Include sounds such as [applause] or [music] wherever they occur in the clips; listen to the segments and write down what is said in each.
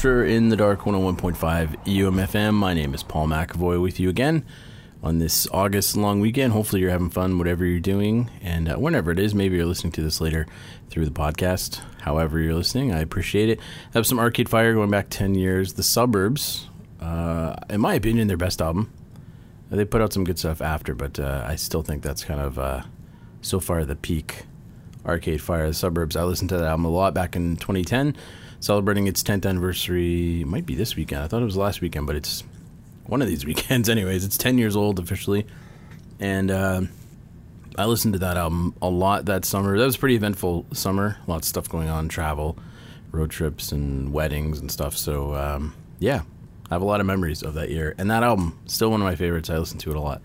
Drifter in the Dark 101.5 UMFM. My name is Paul McAvoy with you again on this August long weekend. Hopefully, you're having fun, whatever you're doing. And uh, whenever it is, maybe you're listening to this later through the podcast. However, you're listening, I appreciate it. I have some Arcade Fire going back 10 years. The Suburbs, uh, in my opinion, their best album. They put out some good stuff after, but uh, I still think that's kind of uh, so far the peak. Arcade Fire, The Suburbs. I listened to that album a lot back in 2010 celebrating its 10th anniversary. It might be this weekend. I thought it was last weekend, but it's one of these [laughs] weekends, anyways. It's 10 years old officially. And uh, I listened to that album a lot that summer. That was a pretty eventful summer. Lots of stuff going on, travel, road trips, and weddings and stuff. So, um, yeah, I have a lot of memories of that year. And that album, still one of my favorites. I listen to it a lot.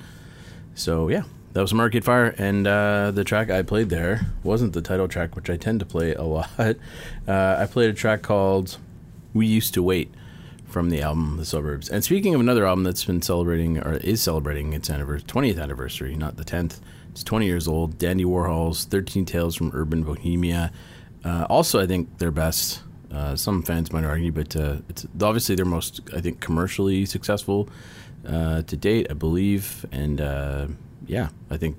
So, yeah, that was Arcade Fire, and uh, the track I played there wasn't the title track, which I tend to play a [laughs] lot. Uh, I played a track called "We Used to Wait" from the album The Suburbs. And speaking of another album that's been celebrating or is celebrating its 20th anniversary, not the 10th. It's 20 years old. Dandy Warhol's 13 Tales from Urban Bohemia. Uh, also, I think their best. Uh, some fans might argue, but uh, it's obviously their most, I think, commercially successful uh, to date, I believe. And yeah, I think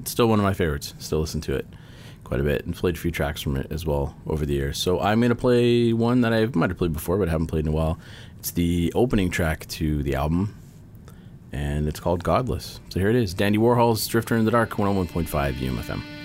it's still one of my favorites. Still listen to it quite a bit and played a few tracks from it as well over the years. So I'm going to play one that I might have played before, but haven't played in a while. It's the opening track to the album, and it's called Godless. So here it is Dandy Warhol's Drifter in the Dark, 101.5 UMFM.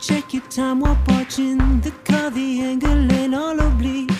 Check your time while watching the car, the angle, and all oblique.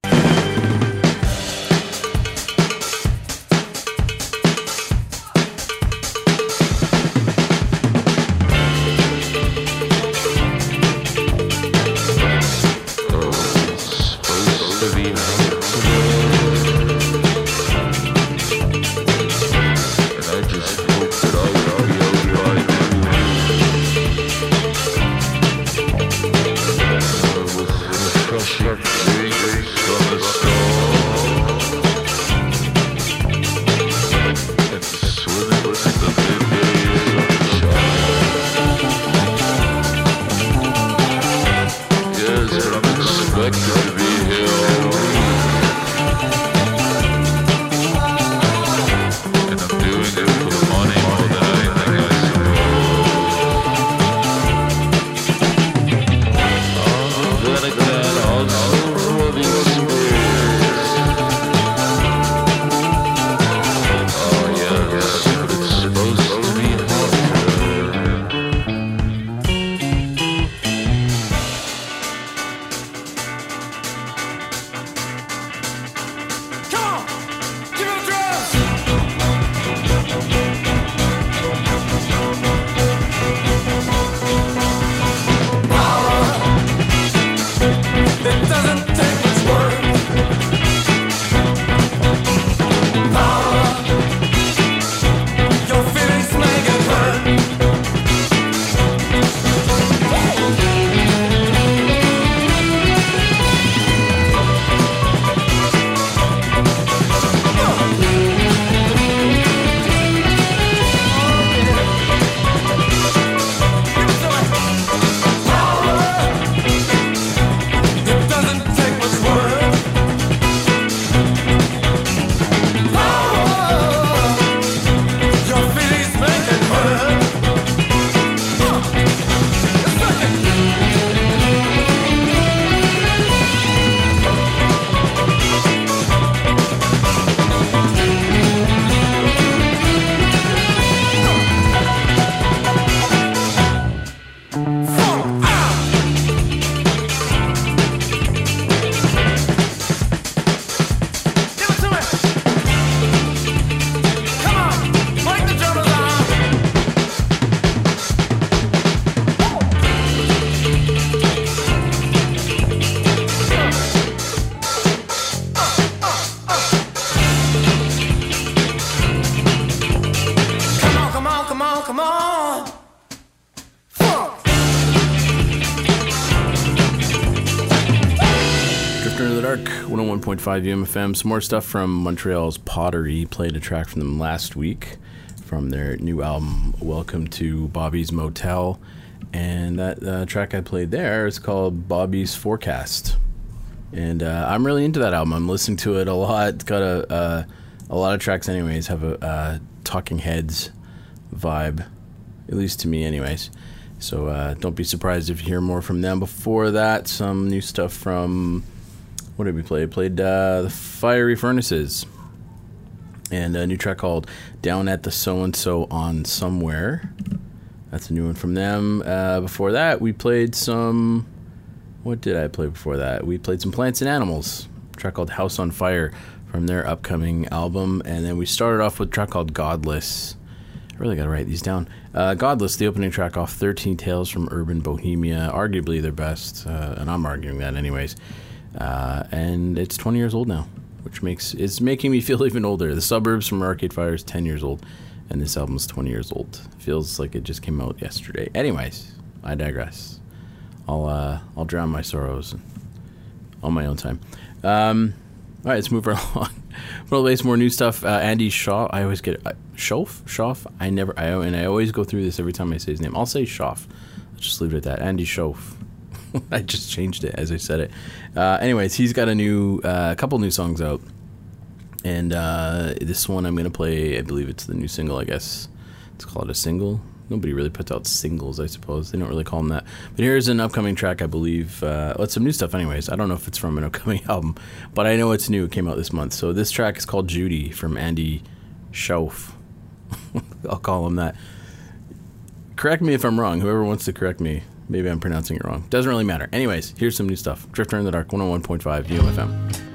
101.5 UMFM. Some more stuff from Montreal's Pottery. Played a track from them last week from their new album, Welcome to Bobby's Motel. And that uh, track I played there is called Bobby's Forecast. And uh, I'm really into that album. I'm listening to it a lot. It's got a, uh, a lot of tracks, anyways, have a uh, Talking Heads vibe, at least to me, anyways. So uh, don't be surprised if you hear more from them. Before that, some new stuff from what did we play? Played uh, the Fiery Furnaces and a new track called "Down at the So and So on Somewhere." That's a new one from them. Uh, before that, we played some. What did I play before that? We played some Plants and Animals. Track called "House on Fire" from their upcoming album, and then we started off with a track called "Godless." I really got to write these down. Uh, Godless, the opening track off 13 Tales from Urban Bohemia, arguably their best, uh, and I'm arguing that anyways. Uh, and it's 20 years old now, which makes it's making me [laughs] feel even older. The Suburbs from Arcade Fire is 10 years old, and this album's 20 years old. Feels like it just came out yesterday. Anyways, I digress. I'll uh, I'll drown my sorrows on my own time. Um, all right, let's move [laughs] right along. Well, base more new stuff. Uh, Andy Shaw. I always get uh. Schoff. I never. I and I always go through this every time I say his name. I'll say Schoff. Let's just leave it at that. Andy Schoff. [laughs] I just changed it as I said it. Uh, anyways, he's got a new, uh, couple new songs out, and uh, this one I'm gonna play. I believe it's the new single. I guess it's called a single. Nobody really puts out singles, I suppose. They don't really call them that. But here's an upcoming track, I believe. Uh, well, it's some new stuff, anyways. I don't know if it's from an upcoming [laughs] album, but I know it's new. It came out this month. So this track is called Judy from Andy Shauf. [laughs] I'll call him that. Correct me if I'm wrong. Whoever wants to correct me, Maybe I'm pronouncing it wrong. Doesn't really matter. Anyways, here's some new stuff. Drifter in the Dark 101.5 UFM.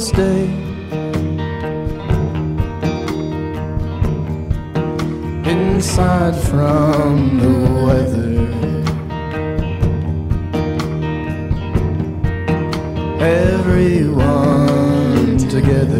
Stay. Inside from the weather. everyone together.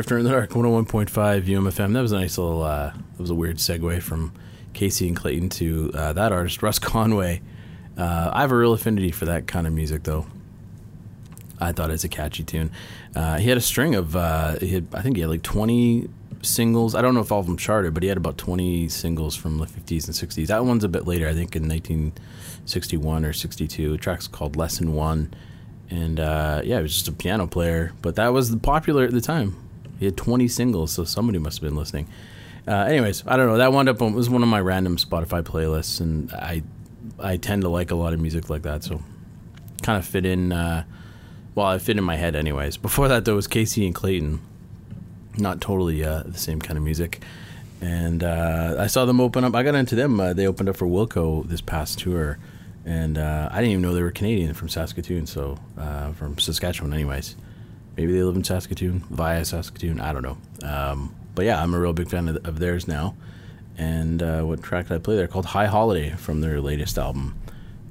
Drifter in the Dark, 101.5 UMFM. That was a nice little, uh, that was a weird segue from Kacy and Clayton to uh, that artist, Russ Conway. Uh, I have a real affinity for that kind of music, though. I thought it's a catchy tune. Uh, he had a string of, uh, he had, I think he had like 20 singles. I don't know if all of them charted, but he had about 20 singles from the 50s and 60s. That one's a bit later, I think in 1961 or 62. The track's called Lesson One. And uh, yeah, he was just a piano player, but that was popular at the time. He had 20 singles, so somebody must have been listening. Uh, anyways, I don't know. That wound up on, was one of my random Spotify playlists, and I I tend to like a lot of music like that, so kind of fit in. Uh, well, I fit in my head, anyways. Before that, though, was Kacy and Clayton. Not totally uh, the same kind of music. And uh, I saw them open up. I got into them. Uh, they opened up for Wilco this past tour, and uh, I didn't even know they were Canadian from Saskatoon. So uh, from Saskatchewan, anyways. Maybe they live in Saskatoon, via Saskatoon. I don't know. Um, but yeah, I'm a real big fan of, of theirs now. And uh, what track did I play there? Called High Holiday from their latest album.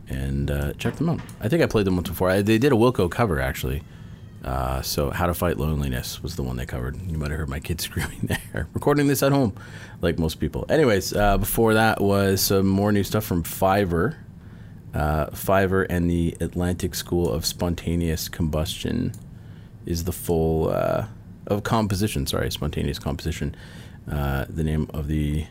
And uh, check them out. I think I played them once before. I, they did a Wilco cover actually. Uh, so How to Fight Loneliness was the one they covered. You might have heard my kids [laughs] screaming there. Recording this at home, like most people. Anyways, uh, before that was some more new stuff from Fiver. Uh, Fiver and the Atlantic School of Spontaneous Combustion is the full uh, of composition. Sorry, spontaneous composition. Uh, the name of the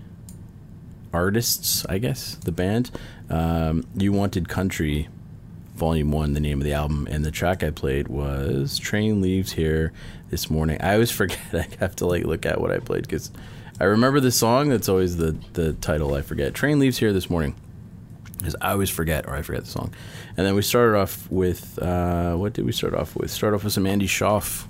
artists, I guess, the band. Um, you wanted country, volume one, the name of the album, and the track I played was "Train Leaves Here This Morning." I always [laughs] forget. I have to like look at what I played because I remember the song. That's always the the title. I forget. "Train Leaves Here This Morning." Because I always forget or I forget the song. And then we started off with uh, what did we start off with? Start off with some Andy Shauf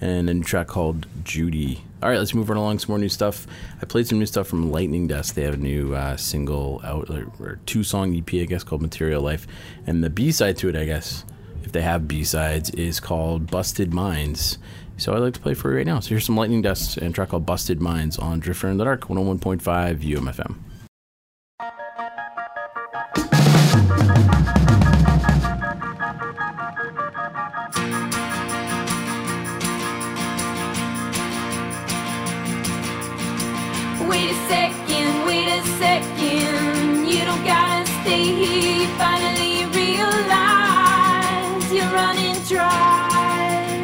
and a new track called Judy. All right, let's move right along. Some more new stuff. I played some new stuff from Lightning Dust. They have a new uh, single out or, or two song EP, I guess, called Material Life, and the B side to it, I guess, if they have B sides, is called Busted Minds. So I'd like to play for you right now. So here's some Lightning Dust and track called Busted Minds on Drifter in the Dark, 101.5 UMFM. Dry.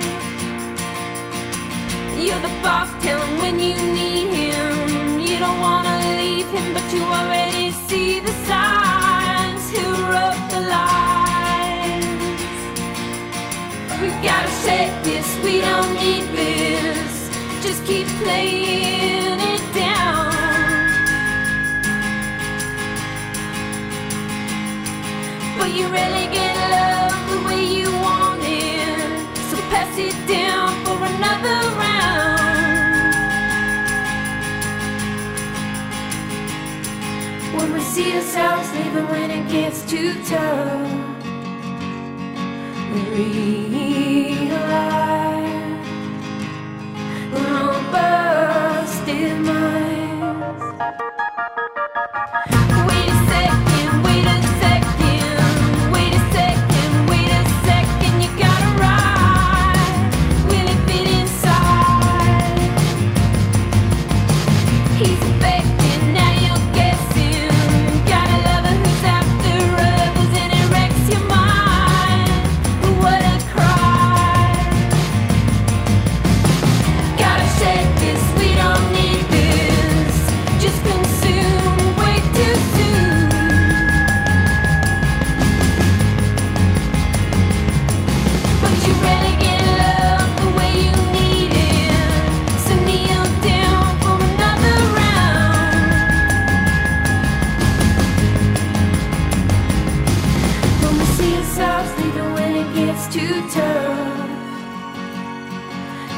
You're the boss, tell him when you need him. You don't wanna leave him, but you already see the signs. Who wrote the lines? We gotta shake this, we don't need this. Just keep playing it down. But you really get love Pass down for another round. When we see ourselves leaving when it gets too tough, we realize we're all busted minds.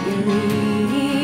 We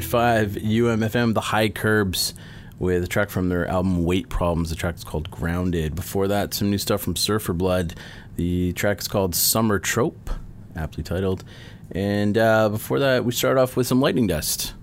101.5 UMFM, The High Curbs, with a track from their album Weight Problems. The track is called Grounded. Before that, some new stuff from Surfer Blood. The track is called Summer Trope, aptly titled. And uh, before that, we start off with some Lightning Dust,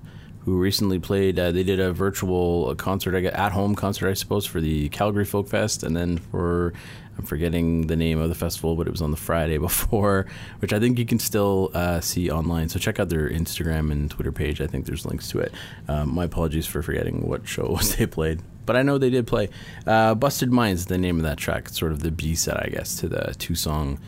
who recently played. Uh, they did a virtual concert, I guess, at home concert, I suppose, for the Calgary Folk Fest, and then for I'm forgetting the name of the festival, but it was on the Friday before, which I think you can still uh, see online. So check out their Instagram and Twitter page. I think there's links to it. Um, my apologies for forgetting what show [laughs] they played, but I know they did play. Uh, Busted Minds is the name of that track. It's sort of the B side, I guess, to the two song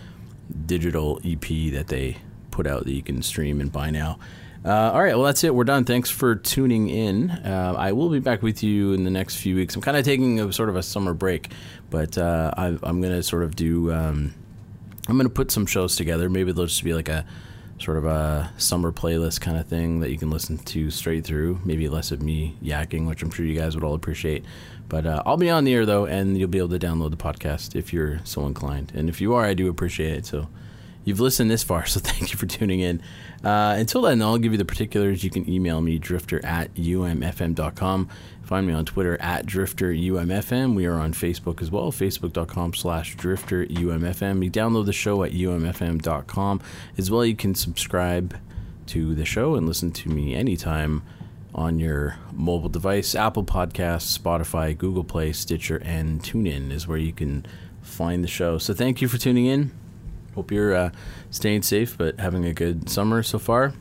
digital EP that they put out that you can stream and buy now. Uh, all right, well, that's it. We're done. Thanks for tuning in. Uh, I will be back with you in the next few weeks. I'm kind of taking a sort of a summer break, but uh, I, I'm going to sort of do. Um, I'm going to put some shows together. Maybe they'll just be like a sort of a summer playlist kind of thing that you can listen to straight through. Maybe less of me yakking, which I'm sure you guys would all appreciate. But uh, I'll be on the air though, and you'll be able to download the podcast if you're so inclined. And if you are, I do appreciate it. So you've listened this far, [laughs] so thank you for tuning in. Uh, until then, I'll give you the particulars. You can email me, drifter at umfm.com. Find me on Twitter at drifterumfm. We are on Facebook as well, facebook.com slash drifterumfm. You download the show at umfm.com. As well, you can subscribe to the show and listen to me anytime on your mobile device. Apple Podcasts, Spotify, Google Play, Stitcher, and TuneIn is where you can find the show. So thank you for tuning in. Hope you're uh, staying safe, but having a good summer so far.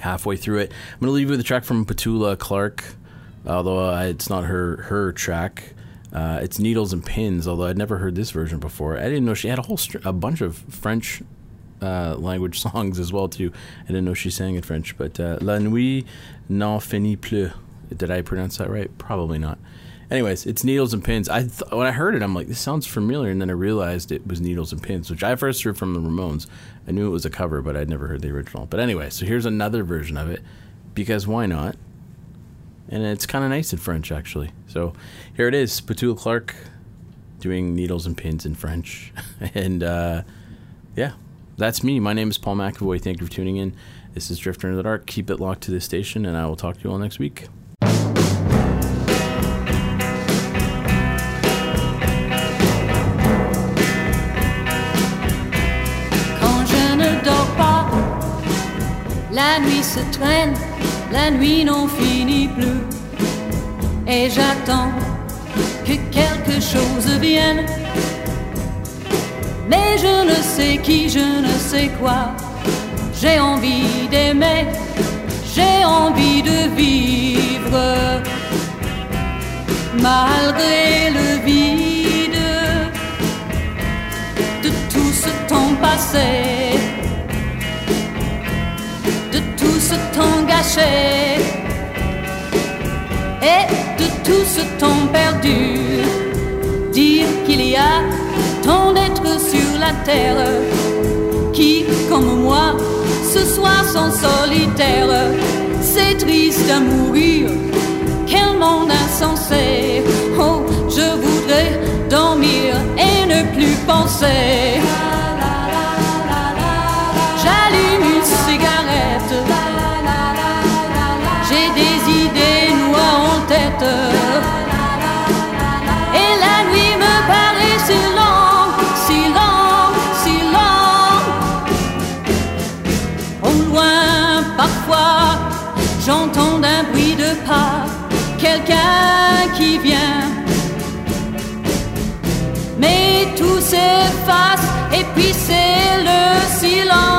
Halfway through it, I'm going to leave you with a track from Petula Clark, although uh, it's not her her track. Uh, it's Needles and Pins, although I'd never heard this version before. I didn't know she had a whole str- a bunch of French uh, language [laughs] songs as well too. I didn't know she sang in French, but uh, La Nuit n'en finit plus. Did I pronounce that right? Probably not. Anyways, it's Needles and Pins. I th- when I heard it, I'm like, this sounds familiar, and then I realized it was Needles and Pins, which I first heard from the Ramones. I knew it was a cover, but I'd never heard the original. But anyway, so here's another version of it, because why not? And it's kind of nice in French, actually. So here it is, Petula Clark doing Needles and Pins in French, [laughs] and uh, yeah, that's me. My name is Paul McAvoy. Thank you for tuning in. This is Drifter in the Dark. Keep it locked to this station, and I will talk to you all next week. La nuit se traîne, la nuit n'en finit plus. Et j'attends que quelque chose vienne. Mais je ne sais qui, je ne sais quoi. J'ai envie d'aimer, j'ai envie de vivre. Malgré le vide de tout ce temps passé, ce temps gâché et de tout ce temps perdu. dire qu'il y a tant d'êtres sur la terre qui, comme moi, ce soir sont solitaires. C'est triste à mourir, quel monde insensé. Oh, je voudrais dormir et ne plus penser. Quelqu'un qui vient. Mais tout s'efface et puis c'est le silence.